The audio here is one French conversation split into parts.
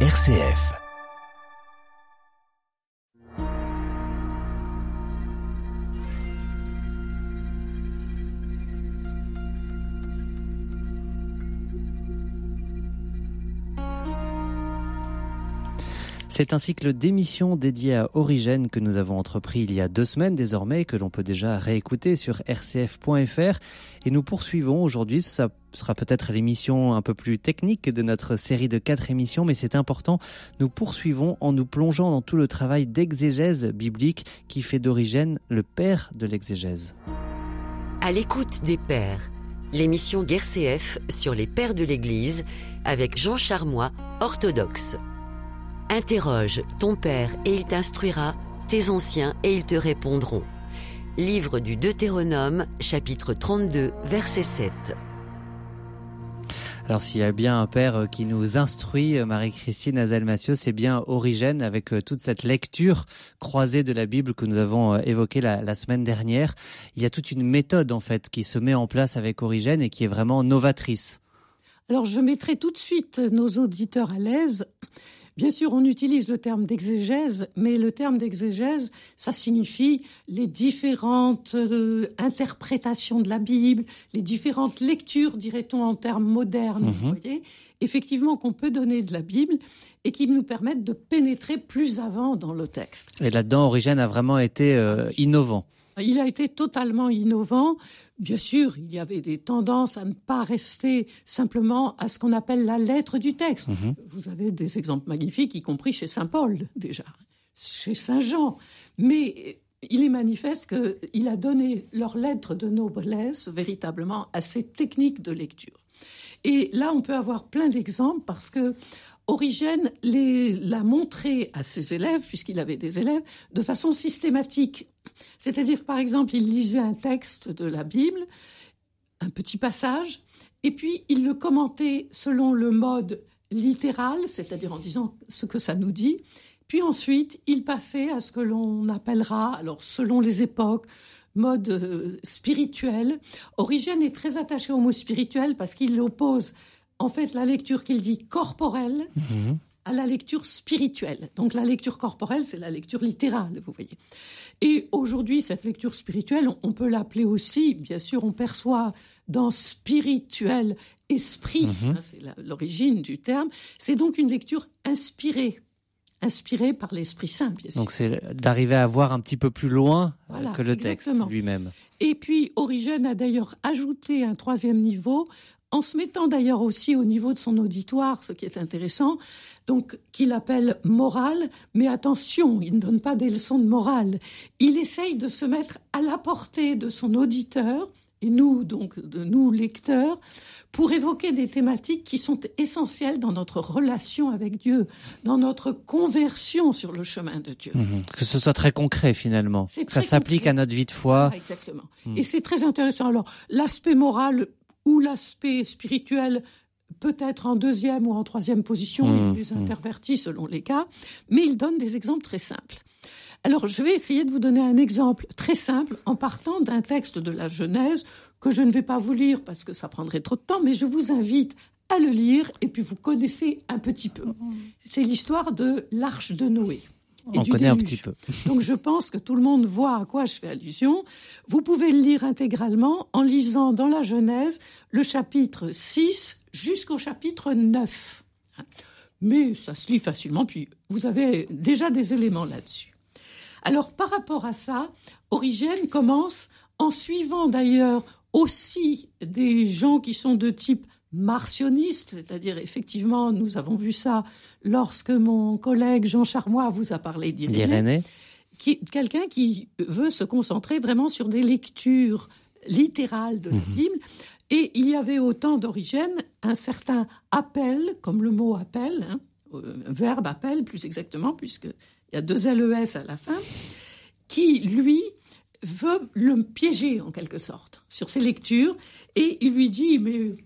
RCF. C'est un cycle d'émissions dédié à Origène que nous avons entrepris il y a deux semaines désormais, que l'on peut déjà réécouter sur rcf.fr. Et nous poursuivons aujourd'hui, ça sera peut-être l'émission un peu plus technique de notre série de quatre émissions, mais c'est important, nous poursuivons en nous plongeant dans tout le travail d'exégèse biblique qui fait d'Origène le père de l'exégèse. À l'écoute des pères, l'émission GRCF sur les pères de l'Église avec Jean Charmois, orthodoxe. Interroge ton père et il t'instruira, tes anciens et ils te répondront. Livre du Deutéronome, chapitre 32, verset 7. Alors s'il y a bien un père qui nous instruit, Marie-Christine Azel-Massieu, c'est bien Origène avec euh, toute cette lecture croisée de la Bible que nous avons euh, évoquée la, la, semaine dernière. Il y a toute une méthode en fait qui se met en place avec Origène et qui est vraiment novatrice. Alors je mettrai tout de suite nos auditeurs à l'aise Bien sûr, on utilise le terme d'exégèse, mais le terme d'exégèse, ça signifie les différentes euh, interprétations de la Bible, les différentes lectures, dirait-on en termes modernes, vous mhm. voyez, effectivement qu'on peut donner de la Bible et qui nous permettent de pénétrer plus avant dans le texte. Et là-dedans, Origène a vraiment été euh, innovant. Il a été totalement innovant. Bien sûr, il y avait des tendances à ne pas rester simplement à ce qu'on appelle la lettre du texte. Mhm. Vous avez des exemples magnifiques, y compris chez Saint Paul déjà, chez Saint Jean. Mais il est manifeste qu'il a donné leur lettre de noblesse véritablement à ces techniques de lecture. Et là, on peut avoir plein d'exemples parce que Origène l'a montré à ses élèves, puisqu'il avait des élèves, de façon systématique. C'est-à-dire, par exemple, il lisait un texte de la Bible, un petit passage, et puis il le commentait selon le mode littéral, c'est-à-dire en disant ce que ça nous dit. Puis ensuite, il passait à ce que l'on appellera, alors selon les époques, mode euh, spirituel. Origène est très attaché au mot spirituel parce qu'il oppose en fait la lecture qu'il dit corporelle mhm. À la lecture spirituelle. Donc la lecture corporelle, c'est la lecture littérale, vous voyez. Et aujourd'hui, cette lecture spirituelle, on peut l'appeler aussi, bien sûr, on perçoit dans spirituel esprit, mhm. hein, c'est l'origine du terme, c'est donc une lecture inspirée inspirée par l'Esprit Saint, bien sûr. Donc c'est d'arriver à voir un petit peu plus loin que le texte lui-même. Et puis Origène a d'ailleurs ajouté un troisième niveau en se mettant d'ailleurs aussi au niveau de son auditoire, ce qui est intéressant, donc qu'il appelle morale, mais attention, il ne donne pas des leçons de morale. Il essaye de se mettre à la portée de son auditeur, et nous, donc, de nous, lecteurs, pour évoquer des thématiques qui sont essentielles dans notre relation avec Dieu, dans notre conversion sur le chemin de Dieu. Mhm. que ce soit très concret finalement, que ça s'applique à notre vie de foi. exactement. Mhm. Et c'est très intéressant. Alors, l'aspect moral ou l'aspect spirituel peut-être en deuxième ou en troisième position, il les mmh, mmh. intervertit selon les cas, mais il donne des exemples très simples. Alors, je vais essayer de vous donner un exemple très simple en partant d'un texte de la Genèse que je ne vais pas vous lire parce que ça prendrait trop de temps, mais je vous invite à le lire et puis vous connaissez un petit peu. Mmh. C'est l'histoire de l'arche de Noé. On connaît un petit peu. Donc je pense que tout le monde voit à quoi je fais allusion. Vous pouvez le lire intégralement en lisant dans la Genèse le chapitre 6 jusqu'au chapitre 9. Mais ça se lit facilement, puis vous avez déjà des éléments là-dessus. Alors par rapport à ça, Origène commence en suivant d'ailleurs aussi des gens qui sont de type martionniste, c'est-à-dire effectivement, nous avons vu ça lorsque mon collègue Jean Charmois vous a parlé d'Irénée. Quelqu'un qui veut se concentrer vraiment sur des lectures littérales de la mhm. Bible. Et il y avait autant d'origine un certain appel, comme le mot appel, hein, euh, verbe appel plus exactement, puisqu'il y a deux LES à la fin, qui, lui, veut le piéger en quelque sorte sur ses lectures. Et il lui dit, mais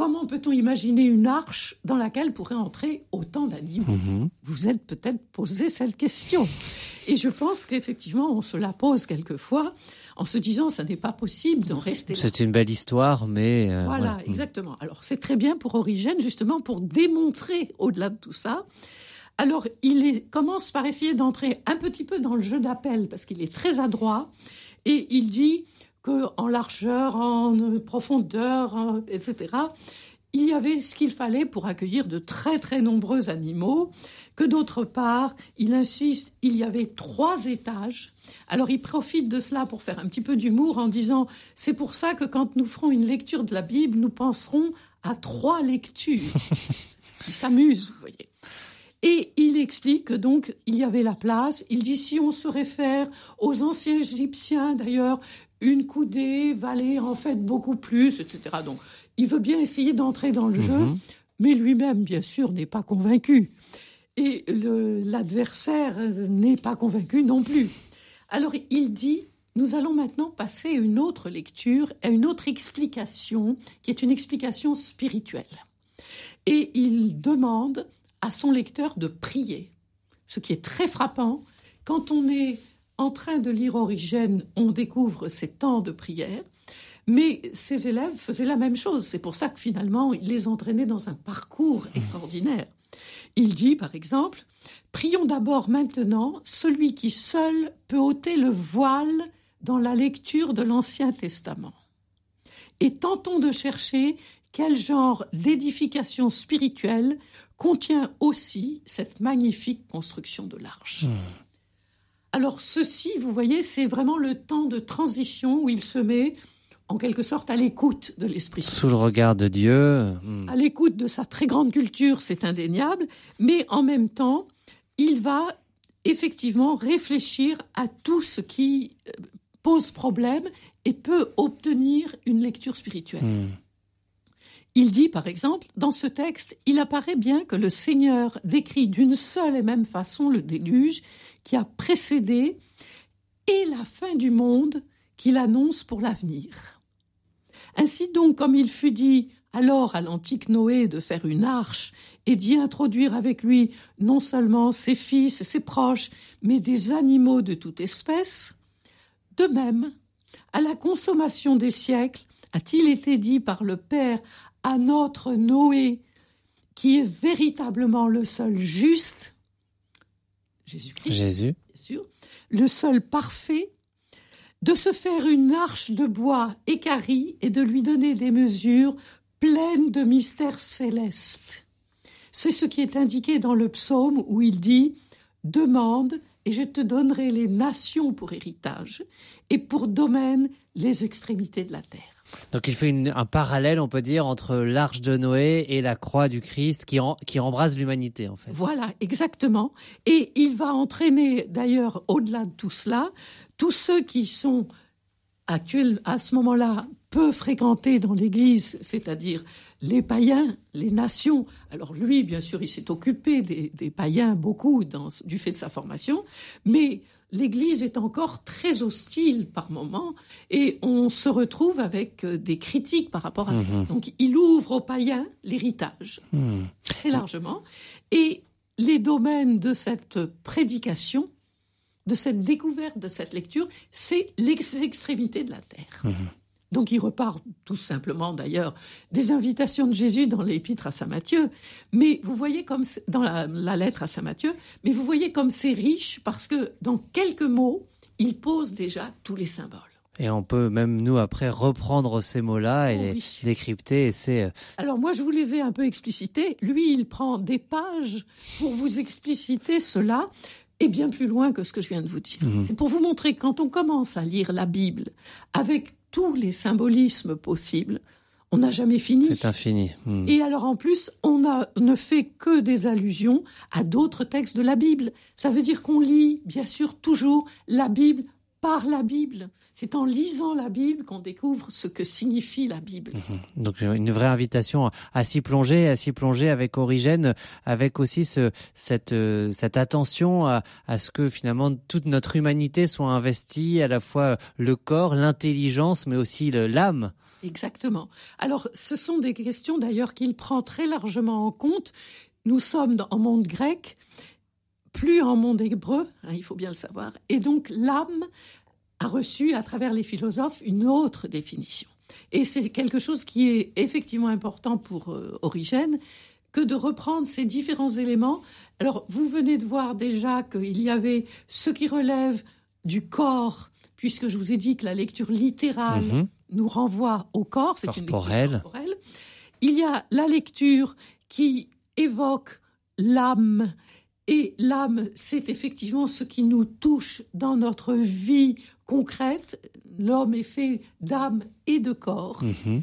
Comment peut-on imaginer une arche dans laquelle pourraient entrer autant d'animaux mhm. Vous êtes peut-être posé cette question. Et je pense qu'effectivement, on se la pose quelquefois en se disant ça n'est pas possible d'en rester. C'est une belle histoire, mais... Euh, voilà, hmm. exactement. Alors c'est très bien pour Origène, justement, pour démontrer au-delà de tout ça. Alors il commence par essayer d'entrer un petit peu dans le jeu d'appel, parce qu'il est très adroit, et il dit qu'en largeur, en profondeur, etc., il y avait ce qu'il fallait pour accueillir de très très nombreux animaux, que d'autre part, il insiste, il y avait trois étages. Alors il profite de cela pour faire un petit peu d'humour en disant, c'est pour ça que quand nous ferons une lecture de la Bible, nous penserons à trois lectures. il s'amuse, vous voyez. Et il explique que donc il y avait la place. Il dit si on se réfère aux anciens Égyptiens, d'ailleurs, une coudée valait en fait beaucoup plus, etc. Donc il veut bien essayer d'entrer dans le jeu, mhm. mais lui-même, bien sûr, n'est pas convaincu. Et l'adversaire n'est pas convaincu non plus. Alors il dit, nous allons maintenant passer à une autre lecture, à une autre explication, qui est une explication spirituelle. Et il demande à son lecteur de prier, ce qui est très frappant. Quand on est en train de lire Origène, on découvre ces temps de prière. Mais ses élèves faisaient la même chose. C'est pour ça que finalement, il les entraînait dans un parcours mmh. extraordinaire. Il dit, par exemple, Prions d'abord maintenant celui qui seul peut ôter le voile dans la lecture de l'Ancien Testament. Et tentons de chercher quel genre d'édification spirituelle contient aussi cette magnifique construction de l'arche. Mmh. Alors ceci, vous voyez, c'est vraiment le temps de transition où il se met en quelque sorte à l'écoute de l'Esprit Sous le regard de Dieu. Hmm. À l'écoute de sa très grande culture, c'est indéniable, mais en même temps, il va effectivement réfléchir à tout ce qui euh, pose problème et peut obtenir une lecture spirituelle. Hmm. Il dit, par exemple, dans ce texte, il apparaît bien que le Seigneur décrit d'une seule et même façon le déluge qui a précédé et la fin du monde qu'il annonce pour l'avenir. Ainsi donc, comme il fut dit alors à l'antique Noé de faire une arche et d'y introduire avec lui non seulement ses fils et ses proches, mais des animaux de toute espèce, de même, à la consommation des siècles, a-t-il été dit par le Père à notre Noé, qui est véritablement le seul juste, Jésus-Christ, Jésus. bien sûr, le seul parfait, de se faire une arche de bois équarrie et de lui donner des mesures pleines de mystères célestes. C'est ce qui est indiqué dans le psaume où il dit Demande et je te donnerai les nations pour héritage et pour domaine les extrémités de la terre. Donc il fait un parallèle, on peut dire, entre l'arche de Noé et la croix du Christ qui, qui embrasse l'humanité, en fait. Voilà, exactement. Et il va entraîner, d'ailleurs, au-delà de tout cela, tous ceux qui sont actuels à ce moment-là peu fréquentés dans l'Église, c'est-à-dire les païens, les nations. Alors lui, bien sûr, il s'est occupé des, païens beaucoup du fait de sa formation, mais l'Église est encore très hostile par moments et on se retrouve avec euh, des critiques par rapport à ça. Mhm. Donc il ouvre aux païens l'héritage, mhm. très largement, et les domaines de cette prédication de cette découverte, de cette lecture, c'est les extrémités de la terre. Mhm. Donc il repart tout simplement d'ailleurs des invitations de Jésus dans l'épître à Saint Matthieu. Mais vous voyez comme dans la, lettre à Saint Matthieu, mais vous voyez comme c'est riche parce que dans quelques mots, il pose déjà tous les symboles. Et on peut même nous après reprendre ces mots-là et oh les décrypter. Et c'est. Euh, Alors moi je vous les ai un peu explicités. Lui il prend des pages pour vous expliciter cela et bien plus loin que ce que je viens de vous dire. Mhm. C'est pour vous montrer que quand on commence à lire la Bible avec tous les symbolismes possibles, on n'a jamais fini. C'est infini. Mhm. Et alors en plus, on ne fait que des allusions à d'autres textes de la Bible. Ça veut dire qu'on lit, bien sûr, toujours la Bible par la Bible. C'est en lisant la Bible qu'on découvre ce que signifie la Bible. Mhm. Donc une vraie invitation à s'y plonger, à s'y plonger avec Origène, avec aussi ce, cette, euh, cette attention à, à, ce que finalement toute notre humanité soit investie, à la fois le corps, l'intelligence, mais aussi l'âme. Exactement. Alors ce sont des questions d'ailleurs qu'il prend très largement en compte. Nous sommes en monde grec plus en monde hébreu, hein, il faut bien le savoir. Et donc l'âme a reçu à travers les philosophes une autre définition. Et c'est quelque chose qui est effectivement important pour euh, Origène, que de reprendre ces différents éléments. Alors, vous venez de voir déjà qu'il y avait ce qui relève du corps, puisque je vous ai dit que la lecture littérale mhm. nous renvoie au corps, c'est une lecture corporelle. Il y a la lecture qui évoque l'âme, et l'âme, c'est effectivement ce qui nous touche dans notre vie concrète. L'homme est fait d'âme et de corps. Mhm.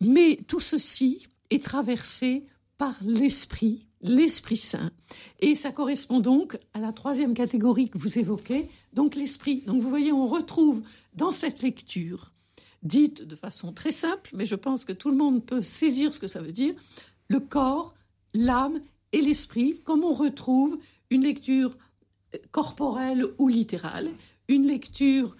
Mais tout ceci est traversé par l'Esprit, l'Esprit Saint. Et ça correspond donc à la troisième catégorie que vous évoquez, donc l'Esprit. Donc vous voyez, on retrouve dans cette lecture, dite de façon très simple, mais je pense que tout le monde peut saisir ce que ça veut dire, le corps, l'âme et l'esprit, comme on retrouve une lecture corporelle ou littérale, une lecture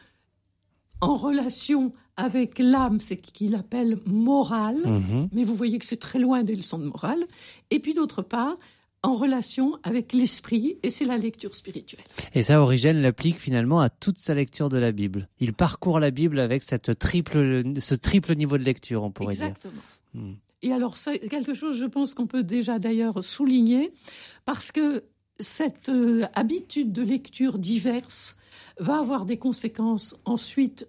en relation avec l'âme, c'est qu'il appelle morale, mhm. mais vous voyez que c'est très loin des leçons de morale, et puis d'autre part, en relation avec l'esprit, et c'est la lecture spirituelle. Et ça, Origène l'applique finalement à toute sa lecture de la Bible. Il parcourt la Bible avec cette triple, ce triple niveau de lecture, on pourrait dire. Exactement. Hmm. Et alors, quelque chose, je pense qu'on peut déjà d'ailleurs souligner, parce que cette euh, habitude de lecture diverse va avoir des conséquences ensuite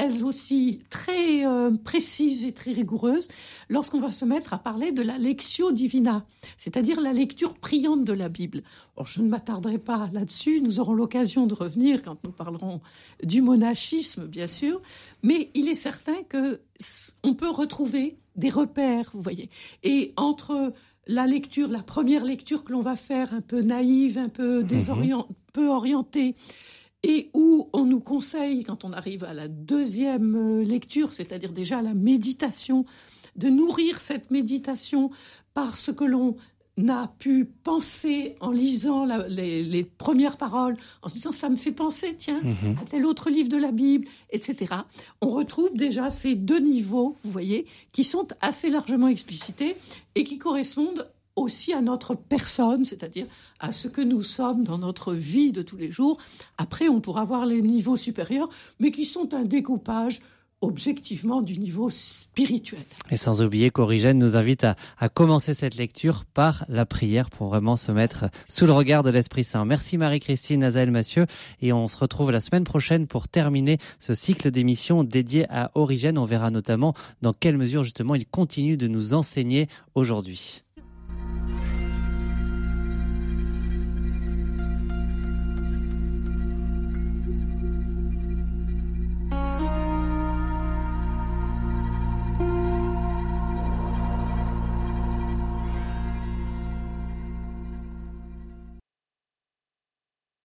elles aussi très euh, précises et très rigoureuses lorsqu'on va se mettre à parler de la lectio divina, c'est-à-dire la lecture priante de la Bible. je ne m'attarderai pas là-dessus, nous aurons l'occasion de revenir quand nous parlerons du monachisme, bien sûr, mais il est certain que on peut retrouver des repères, vous voyez. Et entre la lecture, la première lecture que l'on va faire, un peu naïve, un peu, mhm. peu orientée, et où on nous conseille, quand on arrive à la deuxième euh, lecture, c'est-à-dire déjà la méditation, de nourrir cette méditation par ce que l'on a pu penser en lisant les, premières paroles, en se disant ça me fait penser, tiens, mhm. à tel autre livre de la Bible, etc. On retrouve déjà ces deux niveaux, vous voyez, qui sont assez largement explicités et qui correspondent aussi à notre personne, c'est-à-dire à ce que nous sommes dans notre vie de tous les jours. Après, on pourra voir les niveaux supérieurs, mais qui sont un découpage objectivement du niveau spirituel. Et sans oublier qu'Origène nous invite à, commencer cette lecture par la prière pour vraiment se mettre sous le regard de l'Esprit Saint. Merci Marie-Christine Azael Massieu et on se retrouve la semaine prochaine pour terminer ce cycle d'émissions dédié à Origène. On verra notamment dans quelle mesure justement il continue de nous enseigner aujourd'hui.